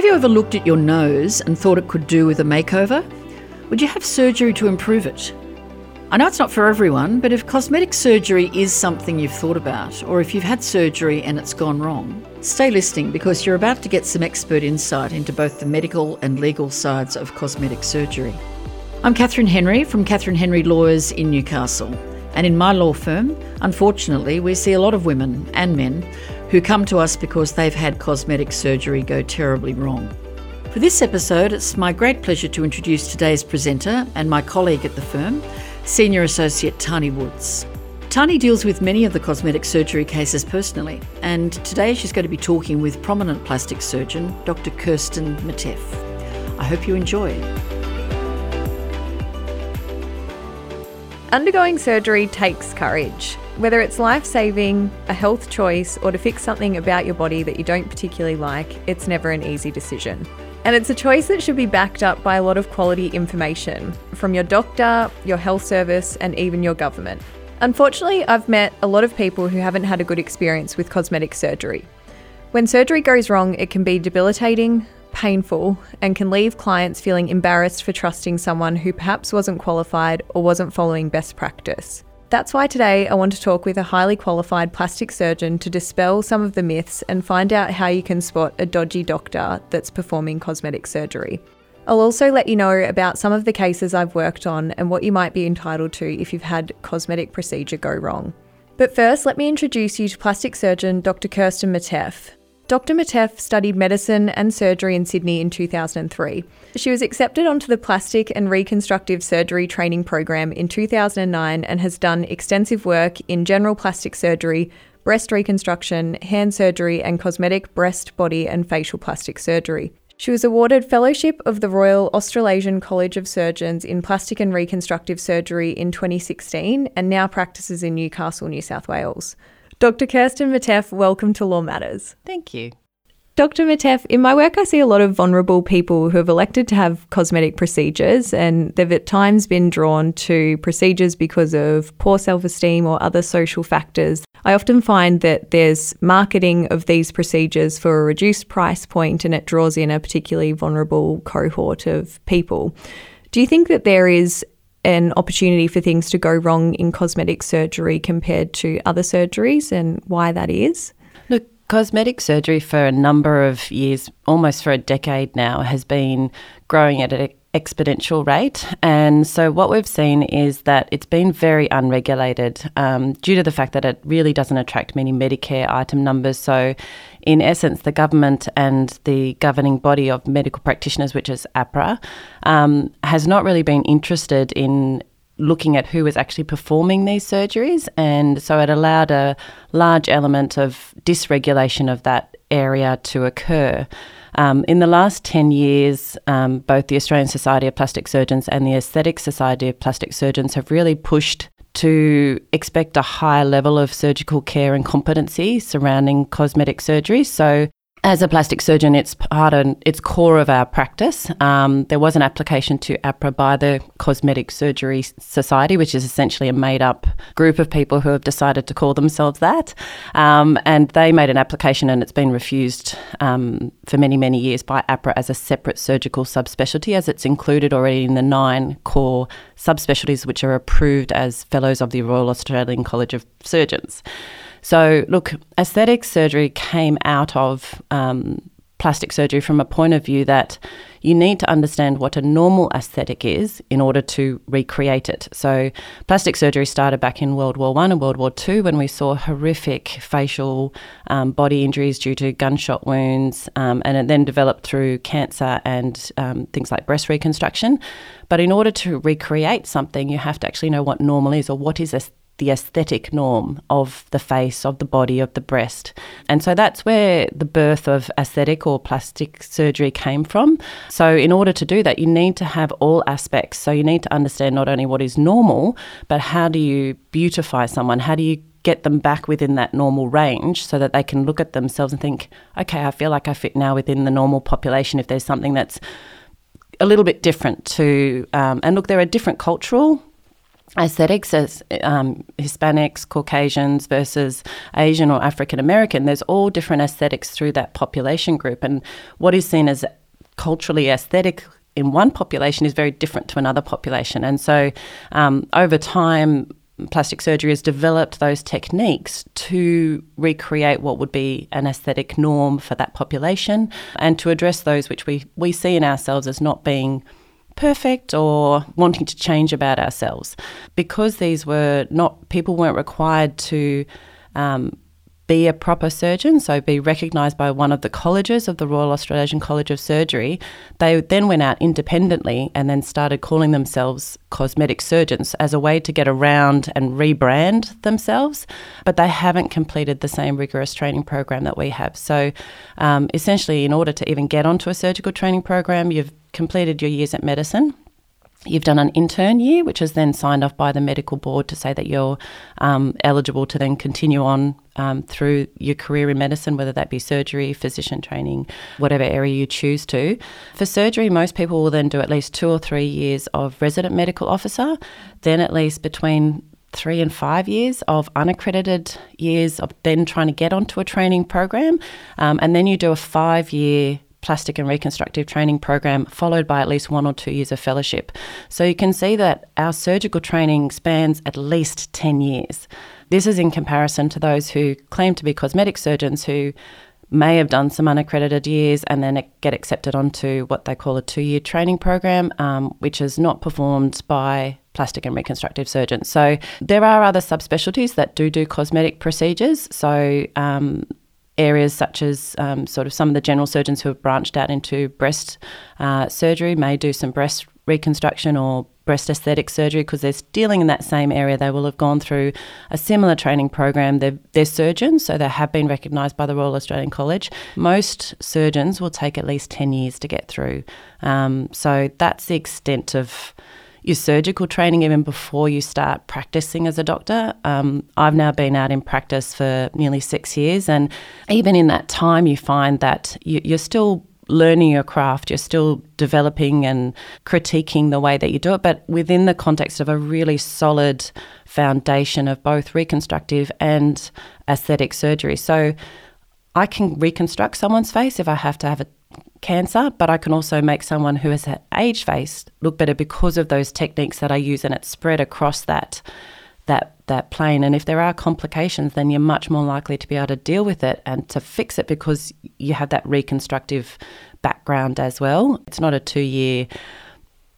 Have you ever looked at your nose and thought it could do with a makeover? Would you have surgery to improve it? I know it's not for everyone, but if cosmetic surgery is something you've thought about, or if you've had surgery and it's gone wrong, stay listening because you're about to get some expert insight into both the medical and legal sides of cosmetic surgery. I'm Catherine Henry from Catherine Henry Lawyers in Newcastle, and in my law firm, unfortunately, we see a lot of women and men who come to us because they've had cosmetic surgery go terribly wrong. For this episode, it's my great pleasure to introduce today's presenter and my colleague at the firm, Senior Associate Tahnee Woods. Tahnee deals with many of the cosmetic surgery cases personally, and today she's going to be talking with prominent plastic surgeon Dr. Kirstin Miteff. I hope you enjoy. Undergoing surgery takes courage. Whether it's life saving, a health choice, or to fix something about your body that you don't particularly like, it's never an easy decision. And it's a choice that should be backed up by a lot of quality information from your doctor, your health service, and even your government. Unfortunately, I've met a lot of people who haven't had a good experience with cosmetic surgery. When surgery goes wrong, it can be debilitating, painful, and can leave clients feeling embarrassed for trusting someone who perhaps wasn't qualified or wasn't following best practice. That's why today I want to talk with a highly qualified plastic surgeon to dispel some of the myths and find out how you can spot a dodgy doctor that's performing cosmetic surgery. I'll also let you know about some of the cases I've worked on and what you might be entitled to if you've had cosmetic procedure go wrong. But first, let me introduce you to plastic surgeon Dr. Kirstin Miteff. Dr. Miteff studied medicine and surgery in Sydney in 2003. She was accepted onto the Plastic and Reconstructive Surgery Training Program in 2009 and has done extensive work in general plastic surgery, breast reconstruction, hand surgery, and cosmetic breast, body, and facial plastic surgery. She was awarded Fellowship of the Royal Australasian College of Surgeons in Plastic and Reconstructive Surgery in 2016 and now practices in Newcastle, New South Wales. Dr. Kirstin Miteff, welcome to Law Matters. Thank you. Dr. Miteff, in my work, I see a lot of vulnerable people who have elected to have cosmetic procedures, and they've at times been drawn to procedures because of poor self esteem or other social factors. I often find that there's marketing of these procedures for a reduced price point and it draws in a particularly vulnerable cohort of people. Do you think that there is an opportunity for things to go wrong in cosmetic surgery compared to other surgeries and why that is? Look, cosmetic surgery for a number of years, almost for a decade now, has been growing at an exponential rate. And so, what we've seen is that it's been very unregulated um, due to the fact that it really doesn't attract many Medicare item numbers. So, in essence, the government and the governing body of medical practitioners, which is AHPRA, um, has not really been interested in looking at who was actually performing these surgeries. And so it allowed a large element of dysregulation of that area to occur. Um, in the last 10 years, um, both the Australian Society of Plastic Surgeons and the Aesthetic Society of Plastic Surgeons have really pushed to expect a higher level of surgical care and competency surrounding cosmetic surgery. So as a plastic surgeon, it's part of it's core of our practice. Um, there was an application to AHPRA by the Cosmetic Surgery Society, which is essentially a made-up group of people who have decided to call themselves that, um, and they made an application and it's been refused um, for many many years by AHPRA as a separate surgical subspecialty, as it's included already in the nine core subspecialties which are approved as fellows of the Royal Australian College of Surgeons. So, look, aesthetic surgery came out of um, plastic surgery from a point of view that you need to understand what a normal aesthetic is in order to recreate it. So, plastic surgery started back in World War One and World War Two when we saw horrific facial um, body injuries due to gunshot wounds, um, and it then developed through cancer and um, things like breast reconstruction. But in order to recreate something, you have to actually know what normal is or what is the aesthetic norm of the face, of the body, of the breast. And so that's where the birth of aesthetic or plastic surgery came from. So, in order to do that, you need to have all aspects. So, you need to understand not only what is normal, but how do you beautify someone? How do you get them back within that normal range so that they can look at themselves and think, okay, I feel like I fit now within the normal population if there's something that's a little bit different to, um, and look, there are different cultural aesthetics as um, Hispanics, Caucasians versus Asian or African American. There's all different aesthetics through that population group, and what is seen as culturally aesthetic in one population is very different to another population. And so, um, over time, plastic surgery has developed those techniques to recreate what would be an aesthetic norm for that population and to address those which we, we see in ourselves as not being perfect or wanting to change about ourselves. Because these were not, people weren't required to um, be a proper surgeon, so be recognised by one of the colleges of the Royal Australasian College of Surgery. They then went out independently and then started calling themselves cosmetic surgeons as a way to get around and rebrand themselves, but they haven't completed the same rigorous training program that we have. So um, essentially, in order to even get onto a surgical training program, you've completed your years at medicine You've done an intern year, which is then signed off by the medical board to say that you're um, eligible to then continue on um, through your career in medicine, whether that be surgery, physician training, whatever area you choose to. For surgery, most people will then do at least two or three years of resident medical officer, then at least between three and five years of unaccredited years of then trying to get onto a training program. Um, and then you do a five year plastic and reconstructive training program, followed by at least one or two years of fellowship. So you can see that our surgical training spans at least 10 years. This is in comparison to those who claim to be cosmetic surgeons who may have done some unaccredited years and then get accepted onto what they call a two year training program, um, which is not performed by plastic and reconstructive surgeons. So there are other subspecialties that do do cosmetic procedures. So um, areas such as um, sort of some of the general surgeons who have branched out into breast uh, surgery may do some breast reconstruction or breast aesthetic surgery because they're dealing in that same area. They will have gone through a similar training program. They're, they're surgeons, so they have been recognised by the Royal Australian College. Most surgeons will take at least 10 years to get through. Um, so that's the extent of your surgical training even before you start practicing as a doctor. Um, I've now been out in practice for nearly six years, and even in that time, you find that you, you're still learning your craft, you're still developing and critiquing the way that you do it, but within the context of a really solid foundation of both reconstructive and aesthetic surgery. So I can reconstruct someone's face if I have to have a cancer, but I can also make someone who an age face look better because of those techniques that I use, and it's spread across that that that plane. And if there are complications, then you're much more likely to be able to deal with it and to fix it because you have that reconstructive background as well. It's not a two year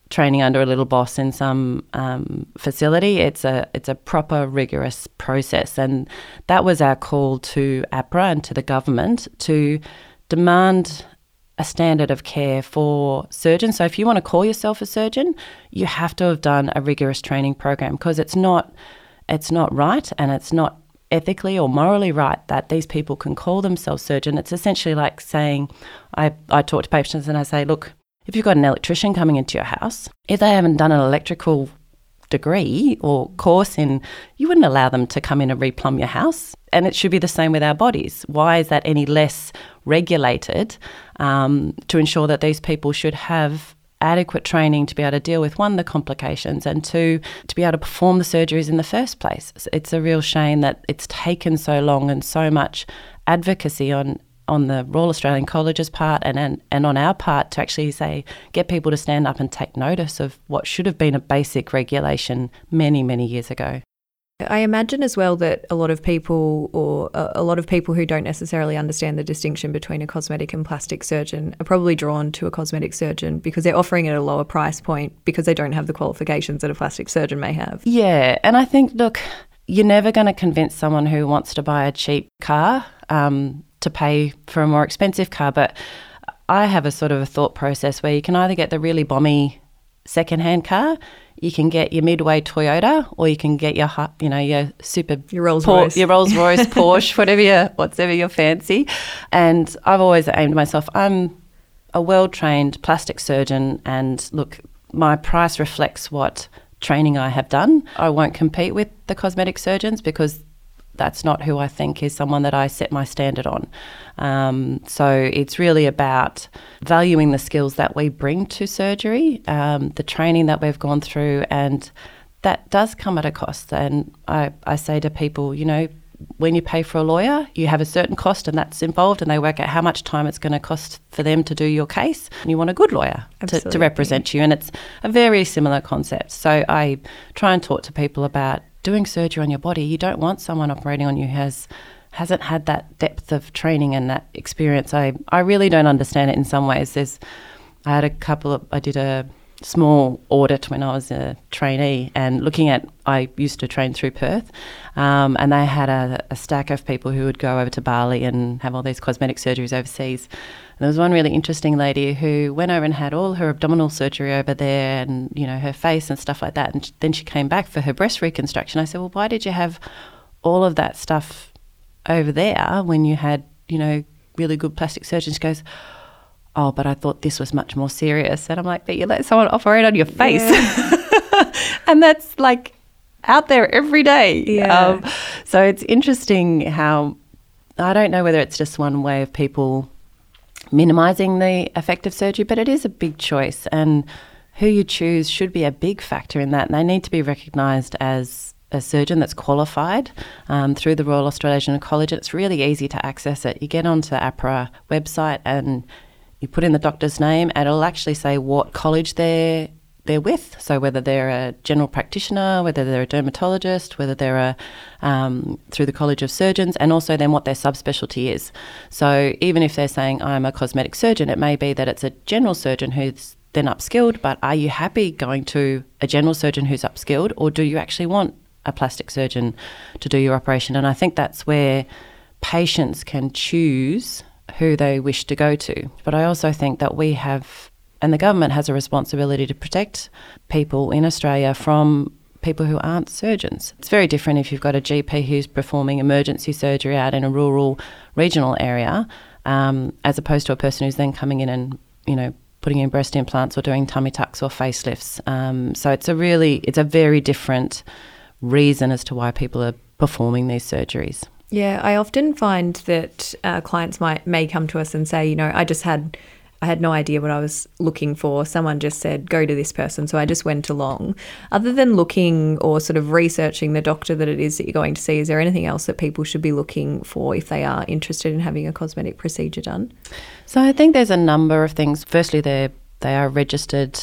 training under a little boss in some um, facility. It's a it's a proper rigorous process, and that was our call to AHPRA and to the government to demand a standard of care for surgeons. So if you want to call yourself a surgeon, you have to have done a rigorous training program because it's not it's not right and it's not ethically or morally right that these people can call themselves surgeon. It's essentially like saying I, I talk to patients and I say, look, if you've got an electrician coming into your house, if they haven't done an electrical degree or course in, you wouldn't allow them to come in and replumb your house. And it should be the same with our bodies. Why is that any less regulated um, to ensure that these people should have adequate training to be able to deal with one the complications and two to be able to perform the surgeries in the first place it's a real shame that it's taken so long and so much advocacy on on the Royal Australian College's part and, and and on our part to actually say get people to stand up and take notice of what should have been a basic regulation many many years ago I imagine as well that a lot of people, or a lot of people who don't necessarily understand the distinction between a cosmetic and plastic surgeon, are probably drawn to a cosmetic surgeon because they're offering it at a lower price point because they don't have the qualifications that a plastic surgeon may have. Yeah, and I think, look, you're never going to convince someone who wants to buy a cheap car um, to pay for a more expensive car, but I have a sort of a thought process where you can either get the really bomby secondhand car you can get your midway Toyota, or you can get your you know your super your Rolls Royce, your Rolls Royce, Porsche, whatever you whatever your fancy. And I've always aimed myself. I'm a well trained plastic surgeon, and look, my price reflects what training I have done. I won't compete with the cosmetic surgeons because that's not who I think is someone that I set my standard on. Um, so it's really about valuing the skills that we bring to surgery, um, the training that we've gone through, and that does come at a cost. And I, I say to people, you know, when you pay for a lawyer, you have a certain cost and that's involved, and they work out how much time it's going to cost for them to do your case. And you want a good lawyer to, to, represent you, and it's a very similar concept. So I try and talk to people about doing surgery on your body. You don't want someone operating on you who has hasn't had that depth of training and that experience. I, I really don't understand it in some ways. There's I had a couple of I did a small audit when I was a trainee and looking at, I used to train through Perth, um, and they had a, a, stack of people who would go over to Bali and have all these cosmetic surgeries overseas. And there was one really interesting lady who went over and had all her abdominal surgery over there and, you know, her face and stuff like that. And then she came back for her breast reconstruction. I said, well, why did you have all of that stuff over there when you had, you know, really good plastic surgeons? She goes, oh, but I thought this was much more serious. And I'm like, but you let someone operate on your face. Yeah. and that's like out there every day. Yeah. Um, so it's interesting how I don't know whether it's just one way of people minimizing the effect of surgery, but it is a big choice. And who you choose should be a big factor in that. And they need to be recognised as a surgeon that's qualified um, through the Royal Australasian College. It's really easy to access it. You get onto the AHPRA website and you put in the doctor's name and it'll actually say what college they're they're with. So whether they're a general practitioner, whether they're a dermatologist, whether they're a um, through the College of Surgeons, and also then what their subspecialty is. So even if they're saying I'm a cosmetic surgeon, it may be that it's a general surgeon who's then upskilled. But are you happy going to a general surgeon who's upskilled, or do you actually want a plastic surgeon to do your operation? And I think that's where patients can choose who they wish to go to. But I also think that we have, and the government has a responsibility to protect people in Australia from people who aren't surgeons. It's very different if you've got a GP who's performing emergency surgery out in a rural, regional area, um, as opposed to a person who's then coming in and, you know, putting in breast implants or doing tummy tucks or facelifts. Um, so it's a really, it's a very different reason as to why people are performing these surgeries. Yeah, I often find that uh, clients might may come to us and say, you know, I just had I had no idea what I was looking for. Someone just said, go to this person. So I just went along. Other than looking or sort of researching the doctor that it is that you're going to see, is there anything else that people should be looking for if they are interested in having a cosmetic procedure done? So I think there's a number of things. Firstly, they they are registered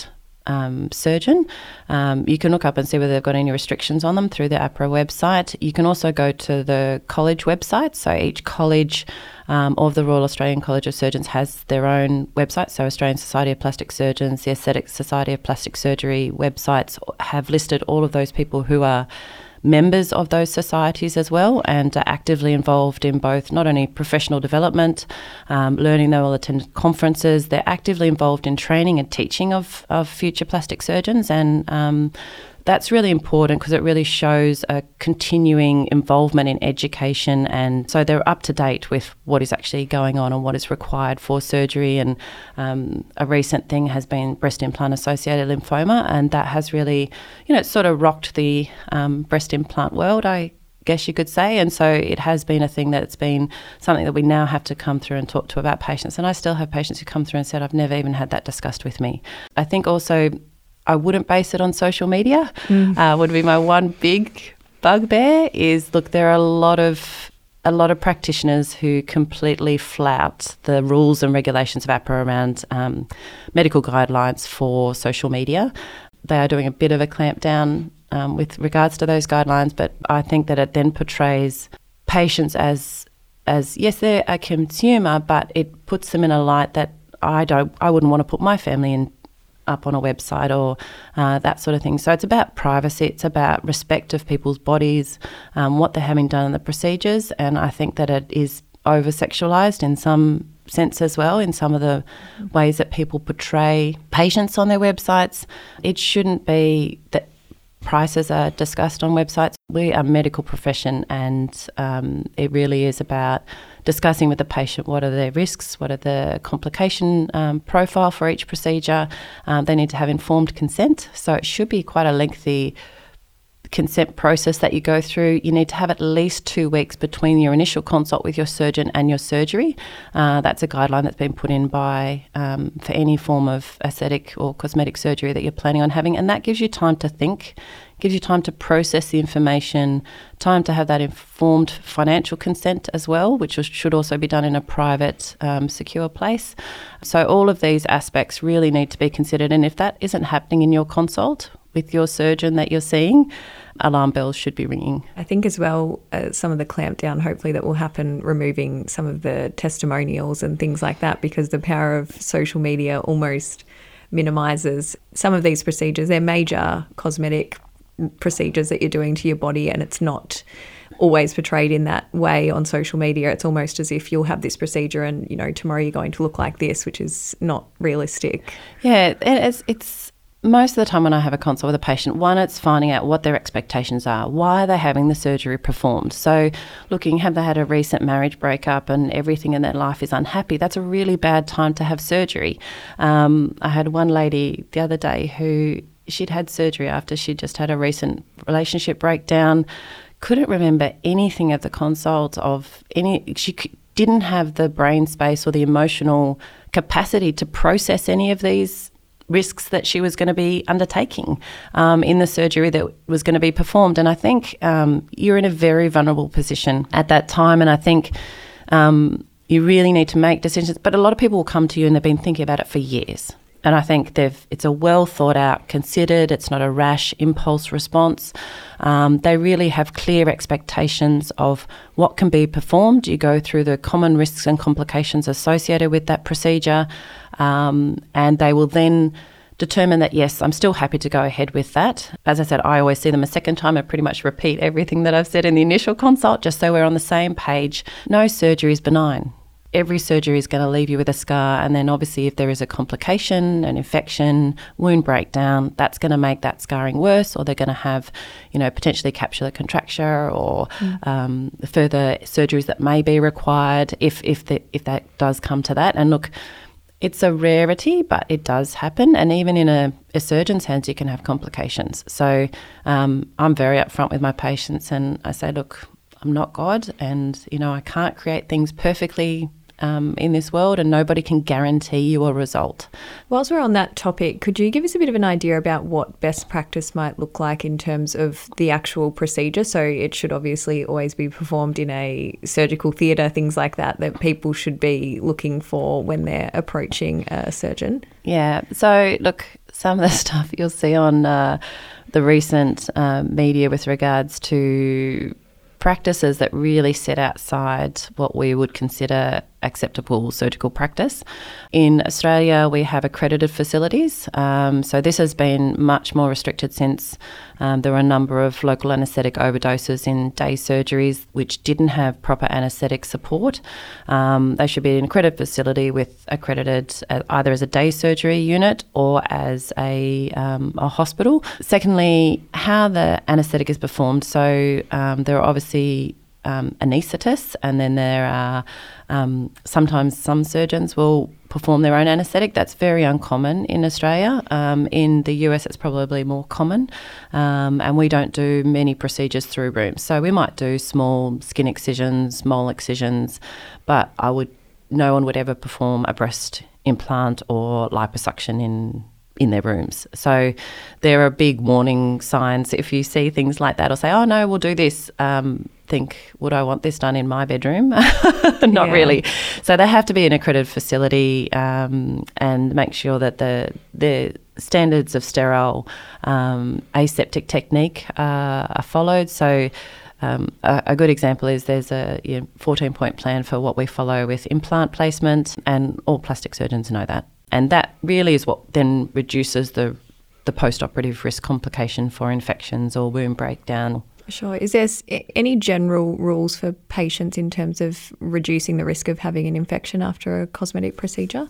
um, surgeon. Um, you can look up and see whether they've got any restrictions on them through the AHPRA website. You can also go to the college website. So each college um, of the Royal Australian College of Surgeons has their own website. So Australian Society of Plastic Surgeons, the Aesthetic Society of Plastic Surgery websites have listed all of those people who are members of those societies as well and are actively involved in both not only professional development, um, learning, they will attend conferences, they're actively involved in training and teaching of, of future plastic surgeons and um, that's really important because it really shows a continuing involvement in education. And so they're up to date with what is actually going on and what is required for surgery. And um, a recent thing has been breast implant associated lymphoma, and that has really, you know, sort of rocked the um, breast implant world. I guess you could say. And so it has been a thing that's been something that we now have to come through and talk to about patients. And I still have patients who come through and said, I've never even had that discussed with me. I think also I wouldn't base it on social media. Mm. Uh, would be my one big bugbear. Is look, there are a lot of a lot of practitioners who completely flout the rules and regulations of AHPRA around um, medical guidelines for social media. They are doing a bit of a clampdown um, with regards to those guidelines, but I think that it then portrays patients as as yes, they're a consumer, but it puts them in a light that I don't, I wouldn't want to put my family in up on a website or uh, that sort of thing. So it's about privacy, it's about respect of people's bodies, um, what they're having done in the procedures, and I think that it is over sexualized in some sense as well in some of the ways that people portray patients on their websites. It shouldn't be that prices are discussed on websites. We are a medical profession, and um, it really is about discussing with the patient what are their risks, what are the complication um, profile for each procedure. Um, they need to have informed consent, so it should be quite a lengthy consent process that you go through, you need to have at least two weeks between your initial consult with your surgeon and your surgery. Uh, that's a guideline that's been put in by um, for any form of aesthetic or cosmetic surgery that you're planning on having, and that gives you time to think, gives you time to process the information, time to have that informed financial consent as well, which should also be done in a private, um, secure place. So all of these aspects really need to be considered, and if that isn't happening in your consult with your surgeon that you're seeing, alarm bells should be ringing. I think as well, uh, some of the clampdown, hopefully, that will happen, removing some of the testimonials and things like that, because the power of social media almost minimises some of these procedures. They're major cosmetic procedures that you're doing to your body, and it's not always portrayed in that way on social media. It's almost as if you'll have this procedure and, you know, tomorrow you're going to look like this, which is not realistic. Yeah, it's, it's most of the time when I have a consult with a patient, one, it's finding out what their expectations are. Why are they having the surgery performed? So, looking, have they had a recent marriage breakup and everything in their life is unhappy? That's a really bad time to have surgery. Um, I had one lady the other day who she'd had surgery after she'd just had a recent relationship breakdown, couldn't remember anything of the consult, of any, she didn't have the brain space or the emotional capacity to process any of these risks that she was going to be undertaking um, in the surgery that was going to be performed. And I think um, you're in a very vulnerable position at that time. And I think um, you really need to make decisions. But a lot of people will come to you and they've been thinking about it for years. And I think they've it's a well thought out, considered. It's not a rash impulse response. Um, they really have clear expectations of what can be performed. You go through the common risks and complications associated with that procedure, um, and they will then determine that yes, I'm still happy to go ahead with that. As I said, I always see them a second time and pretty much repeat everything that I've said in the initial consult, just so we're on the same page. No surgery is benign every surgery is going to leave you with a scar. And then, obviously, if there is a complication, an infection, wound breakdown, that's going to make that scarring worse, or they're going to have, you know, potentially capsular contracture or mm. um, further surgeries that may be required if if the, if that does come to that. And look. It's a rarity, but it does happen. And even in a, a surgeon's hands, you can have complications. So um, I'm very upfront with my patients and I say, look, I'm not God and, you know, I can't create things perfectly um, in this world, and nobody can guarantee you a result. Whilst we're on that topic, could you give us a bit of an idea about what best practice might look like in terms of the actual procedure? So, it should obviously always be performed in a surgical theatre, things like that, that people should be looking for when they're approaching a surgeon. Yeah. So, look, some of the stuff you'll see on uh, the recent uh, media with regards to practices that really set outside what we would consider acceptable surgical practice. In Australia, we have accredited facilities, um, so this has been much more restricted since um, there were a number of local anaesthetic overdoses in day surgeries which didn't have proper anaesthetic support. Um, they should be in an accredited facility with accredited uh, either as a day surgery unit or as a, um, a hospital. Secondly, how the anaesthetic is performed. So um, there are obviously um, anaesthetists, and then there are um, sometimes some surgeons will perform their own anaesthetic. That's very uncommon in Australia. Um, in the US, it's probably more common, um, and we don't do many procedures through rooms. So we might do small skin excisions, mole excisions, but I would no one would ever perform a breast implant or liposuction in in their rooms. So there are big warning signs if you see things like that or say, oh no, we'll do this. Um, think, would I want this done in my bedroom? Not yeah. really. So they have to be an accredited facility um, and make sure that the the standards of sterile um, aseptic technique uh, are followed. So. Um, a, a, good example is there's a you know, 14 point plan for what we follow with implant placement, and all plastic surgeons know that and that really is what then reduces the the post-operative risk complication for infections or wound breakdown. Sure. Is there any general rules for patients in terms of reducing the risk of having an infection after a cosmetic procedure?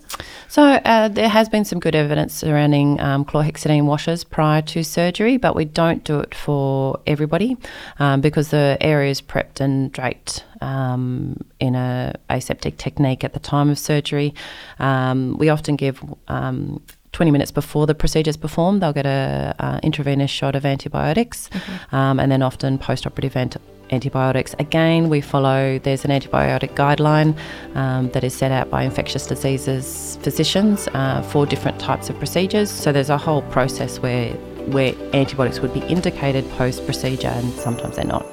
So, uh, there has been some good evidence surrounding um, chlorhexidine washes prior to surgery, but we don't do it for everybody um, because the area is prepped and draped um, in a aseptic technique at the time of surgery. Um, we often give um, 20 minutes before the procedure is performed, they'll get an uh, intravenous shot of antibiotics, um, and then often post-operative ant- antibiotics. Again, we follow. There's an antibiotic guideline um, that is set out by infectious diseases physicians uh, for different types of procedures. So there's a whole process where where antibiotics would be indicated post-procedure, and sometimes they're not.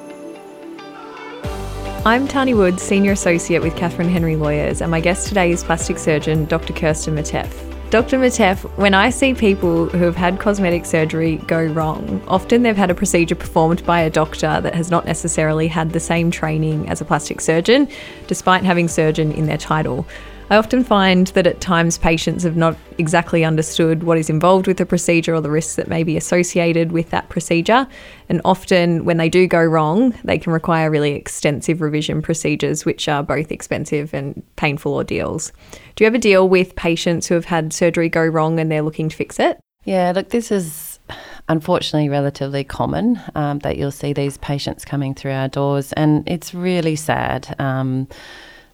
I'm Tahnee Wood, Senior Associate with Catherine Henry Lawyers, and my guest today is plastic surgeon Dr. Kirstin Miteff. Dr. Miteff, when I see people who have had cosmetic surgery go wrong, often they've had a procedure performed by a doctor that has not necessarily had the same training as a plastic surgeon, despite having surgeon in their title. I often find that at times patients have not exactly understood what is involved with the procedure or the risks that may be associated with that procedure. And often, when they do go wrong, they can require really extensive revision procedures, which are both expensive and painful ordeals. Do you ever deal with patients who have had surgery go wrong and they're looking to fix it? Yeah, look, this is unfortunately relatively common um, that you'll see these patients coming through our doors, and it's really sad. Um,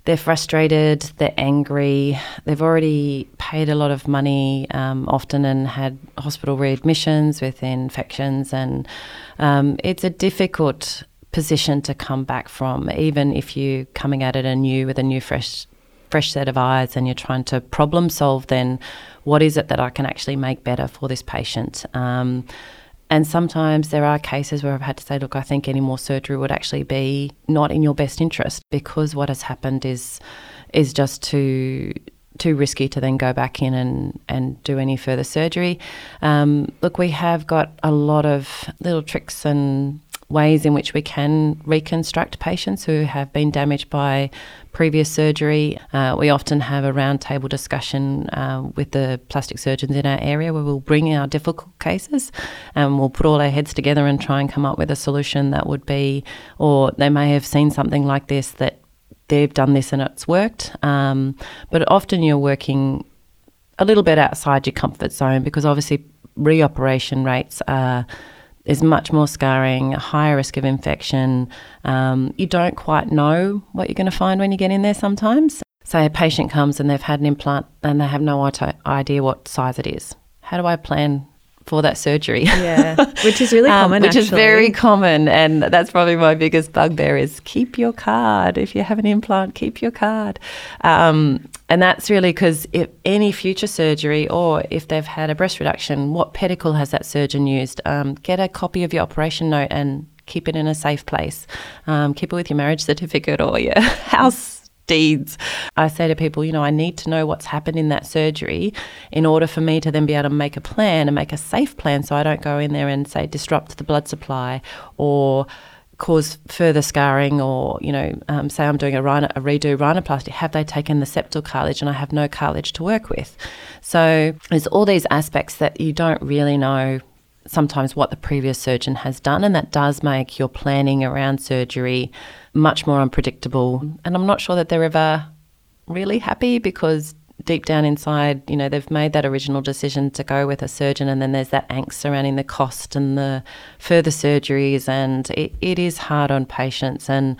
they're frustrated, they're angry, they've already paid a lot of money, um, often, and had hospital readmissions with infections, and um, it's a difficult position to come back from, even if you're coming at it anew with a new, fresh, fresh set of eyes, and you're trying to problem solve. Then, what is it that I can actually make better for this patient? Um, and sometimes there are cases where I've had to say, look, I think any more surgery would actually be not in your best interest because what has happened is is just too too risky to then go back in and, and do any further surgery. Um, look, we have got a lot of little tricks and ways in which we can reconstruct patients who have been damaged by previous surgery. Uh, we often have a roundtable discussion uh, with the plastic surgeons in our area where we'll bring our difficult cases and we'll put all our heads together and try and come up with a solution that would be, or they may have seen something like this that they've done this and it's worked. Um, but often you're working a little bit outside your comfort zone because obviously reoperation rates are there's much more scarring, a higher risk of infection. Um, you don't quite know what you're going to find when you get in there sometimes. Say a patient comes and they've had an implant and they have no idea what size it is. How do I plan for that surgery. Yeah, which is really um, common. which actually. is very common, and that's probably my biggest bugbear is keep your card. If you have an implant, keep your card. Um, and that's really because if any future surgery or if they've had a breast reduction, what pedicle has that surgeon used? Um, get a copy of your operation note and keep it in a safe place. Um, keep it with your marriage certificate or your house deeds. I say to people, you know, I need to know what's happened in that surgery in order for me to then be able to make a plan and make a safe plan so I don't go in there and say disrupt the blood supply or cause further scarring or, you know, um, say I'm doing a, rhino, a redo rhinoplasty, have they taken the septal cartilage and I have no cartilage to work with? So there's all these aspects that you don't really know sometimes what the previous surgeon has done, and that does make your planning around surgery much more unpredictable. And I'm not sure that they're ever really happy because deep down inside, you know, they've made that original decision to go with a surgeon, and then there's that angst surrounding the cost and the further surgeries, and it, it is hard on patients. And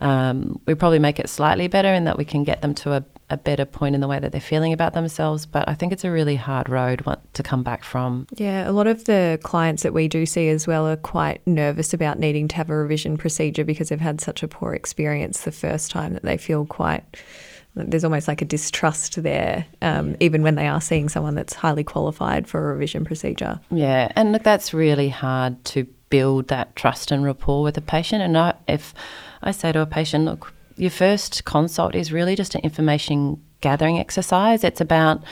um, we probably make it slightly better in that we can get them to a a better point in the way that they're feeling about themselves. But I think it's a really hard road to come back from. Yeah, a lot of the clients that we do see as well are quite nervous about needing to have a revision procedure because they've had such a poor experience the first time that they feel quite. There's almost like a distrust there, um, even when they are seeing someone that's highly qualified for a revision procedure. Yeah, and look, that's really hard to build that trust and rapport with a patient. And I, if I say to a patient, look, your first consult is really just an information gathering exercise. It's about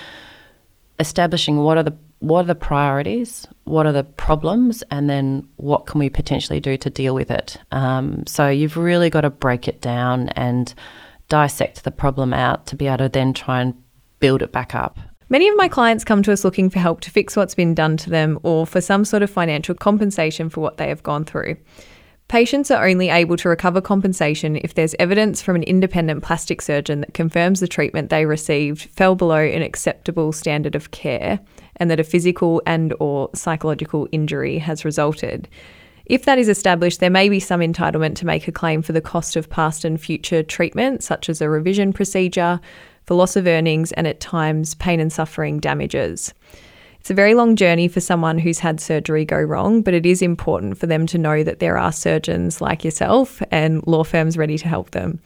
establishing what are the what are the priorities, what are the problems, and then what can we potentially do to deal with it. Um, so you've really got to break it down and dissect the problem out to be able to then try and build it back up. Many of my clients come to us looking for help to fix what's been done to them or for some sort of financial compensation for what they have gone through. Patients are only able to recover compensation if there's evidence from an independent plastic surgeon that confirms the treatment they received fell below an acceptable standard of care and that a physical and or psychological injury has resulted. If that is established, there may be some entitlement to make a claim for the cost of past and future treatment, such as a revision procedure, for loss of earnings, and at times pain and suffering damages. It's a very long journey for someone who's had surgery go wrong, but it is important for them to know that there are surgeons like yourself and law firms ready to help them.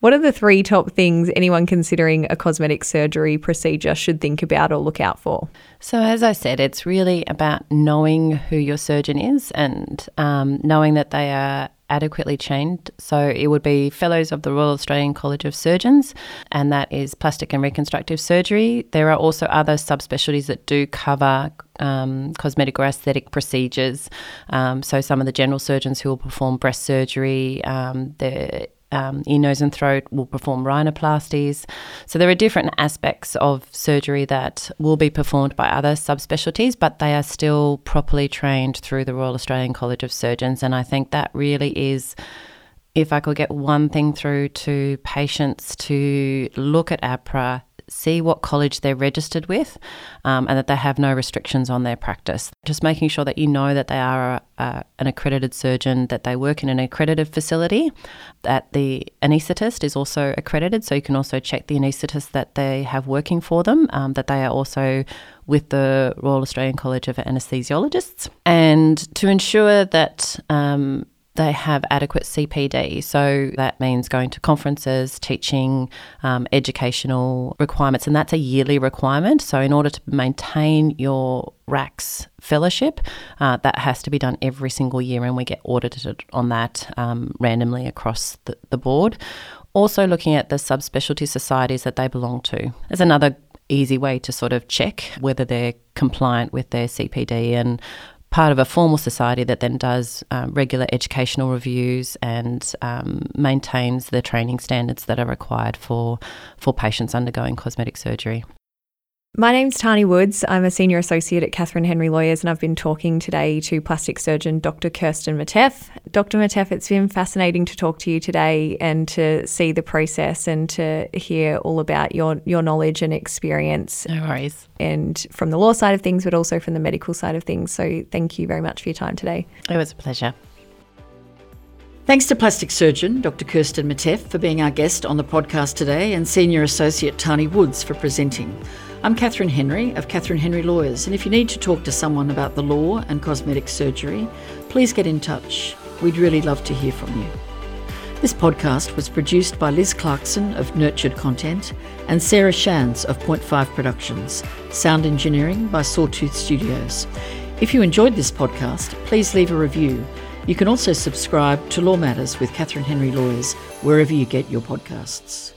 What are the three top things anyone considering a cosmetic surgery procedure should think about or look out for? So, as I said, it's really about knowing who your surgeon is and um, knowing that they are adequately trained. So, it would be Fellows of the Royal Australian College of Surgeons, and that is plastic and reconstructive surgery. There are also other subspecialties that do cover um, cosmetic or aesthetic procedures. Um, so, some of the general surgeons who will perform breast surgery, um, the um, ear, nose, and throat will perform rhinoplasties. So there are different aspects of surgery that will be performed by other subspecialties, but they are still properly trained through the Royal Australian College of Surgeons. And I think that really is. If I could get one thing through to patients to look at AHPRA see what college they're registered with um, and that they have no restrictions on their practice. Just making sure that you know that they are a, a, an accredited surgeon, that they work in an accredited facility, that the anaesthetist is also accredited, so you can also check the anaesthetist that they have working for them, um, that they are also with the Royal Australian College of Anaesthesiologists, and to ensure that um, they have adequate CPD. So that means going to conferences, teaching, um, educational requirements, and that's a yearly requirement. So, in order to maintain your RACS fellowship, uh, that has to be done every single year, and we get audited on that um, randomly across the, the board. Also, looking at the subspecialty societies that they belong to. There's another easy way to sort of check whether they're compliant with their CPD and part of a formal society that then does um, regular educational reviews and um, maintains the training standards that are required for for patients undergoing cosmetic surgery. My name's Tahnee Woods. I'm a senior associate at Catherine Henry Lawyers, and I've been talking today to plastic surgeon Dr. Kirstin Miteff. Dr. Miteff, it's been fascinating to talk to you today and to see the process and to hear all about your, your knowledge and experience. No worries. And from the law side of things, but also from the medical side of things. So thank you very much for your time today. It was a pleasure. Thanks to plastic surgeon Dr. Kirstin Miteff for being our guest on the podcast today and senior associate Tahnee Woods for presenting. I'm Catherine Henry of Catherine Henry Lawyers, and if you need to talk to someone about the law and cosmetic surgery, please get in touch. We'd really love to hear from you. This podcast was produced by Liz Clarkson of Nurtured Content and Sarah Shans of Point Five Productions, sound engineering by Sawtooth Studios. If you enjoyed this podcast, please leave a review. You can also subscribe to Law Matters with Catherine Henry Lawyers wherever you get your podcasts.